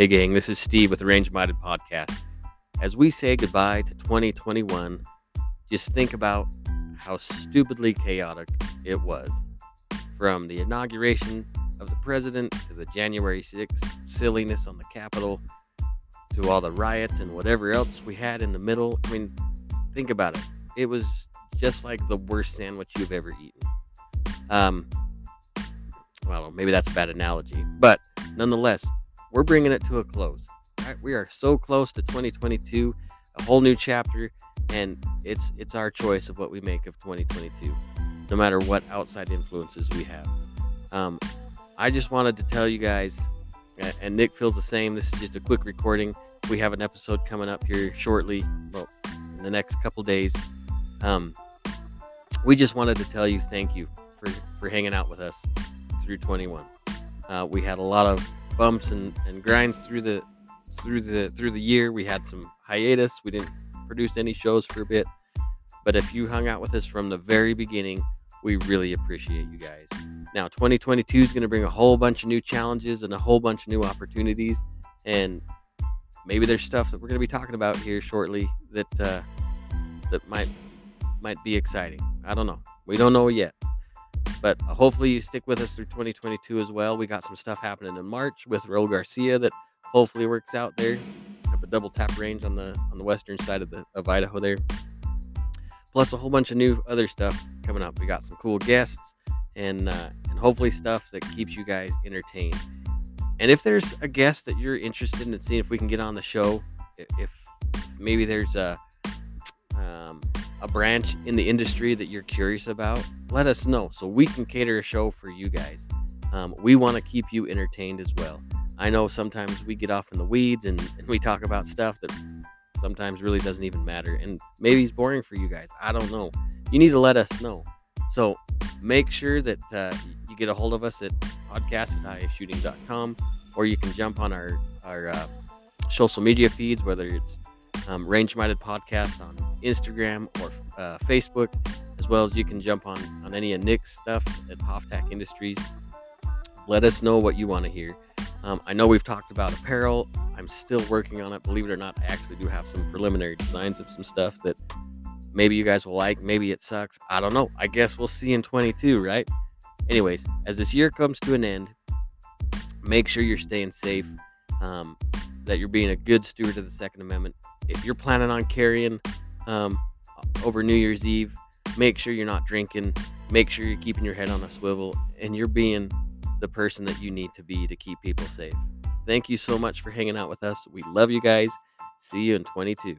Hey, gang, this is Steve with the Range Minded Podcast. As we say goodbye to 2021, just think about how stupidly chaotic it was. From the inauguration of the president to the January 6th silliness on the Capitol to all the riots and whatever else we had in the middle. I mean, think about it. It was just like the worst sandwich you've ever eaten. Um, well, maybe that's a bad analogy, but nonetheless, we're bringing it to a close. Right? We are so close to 2022, a whole new chapter, and it's it's our choice of what we make of 2022, no matter what outside influences we have. Um, I just wanted to tell you guys, and Nick feels the same. This is just a quick recording. We have an episode coming up here shortly, well, in the next couple days. Um, we just wanted to tell you thank you for, for hanging out with us through 21. Uh, we had a lot of bumps and, and grinds through the through the through the year. We had some hiatus. We didn't produce any shows for a bit. But if you hung out with us from the very beginning, we really appreciate you guys. Now, 2022 is going to bring a whole bunch of new challenges and a whole bunch of new opportunities. And maybe there's stuff that we're going to be talking about here shortly that uh, that might might be exciting. I don't know. We don't know yet. But hopefully you stick with us through 2022 as well. We got some stuff happening in March with Raul Garcia that hopefully works out there. A double tap range on the on the western side of the of Idaho there. Plus a whole bunch of new other stuff coming up. We got some cool guests and uh, and hopefully stuff that keeps you guys entertained. And if there's a guest that you're interested in seeing if we can get on the show, if maybe there's a a branch in the industry that you're curious about, let us know so we can cater a show for you guys. Um, we want to keep you entertained as well. I know sometimes we get off in the weeds and, and we talk about stuff that sometimes really doesn't even matter. And maybe it's boring for you guys. I don't know. You need to let us know. So make sure that uh, you get a hold of us at podcast at or you can jump on our, our uh, social media feeds, whether it's um, Range Minded Podcast on Instagram or uh, Facebook, as well as you can jump on on any of Nick's stuff at Hoftac Industries. Let us know what you want to hear. Um, I know we've talked about apparel. I'm still working on it. Believe it or not, I actually do have some preliminary designs of some stuff that maybe you guys will like. Maybe it sucks. I don't know. I guess we'll see in 22, right? Anyways, as this year comes to an end, make sure you're staying safe. Um, that you're being a good steward of the Second Amendment. If you're planning on carrying um, over New Year's Eve, make sure you're not drinking. Make sure you're keeping your head on a swivel and you're being the person that you need to be to keep people safe. Thank you so much for hanging out with us. We love you guys. See you in 22.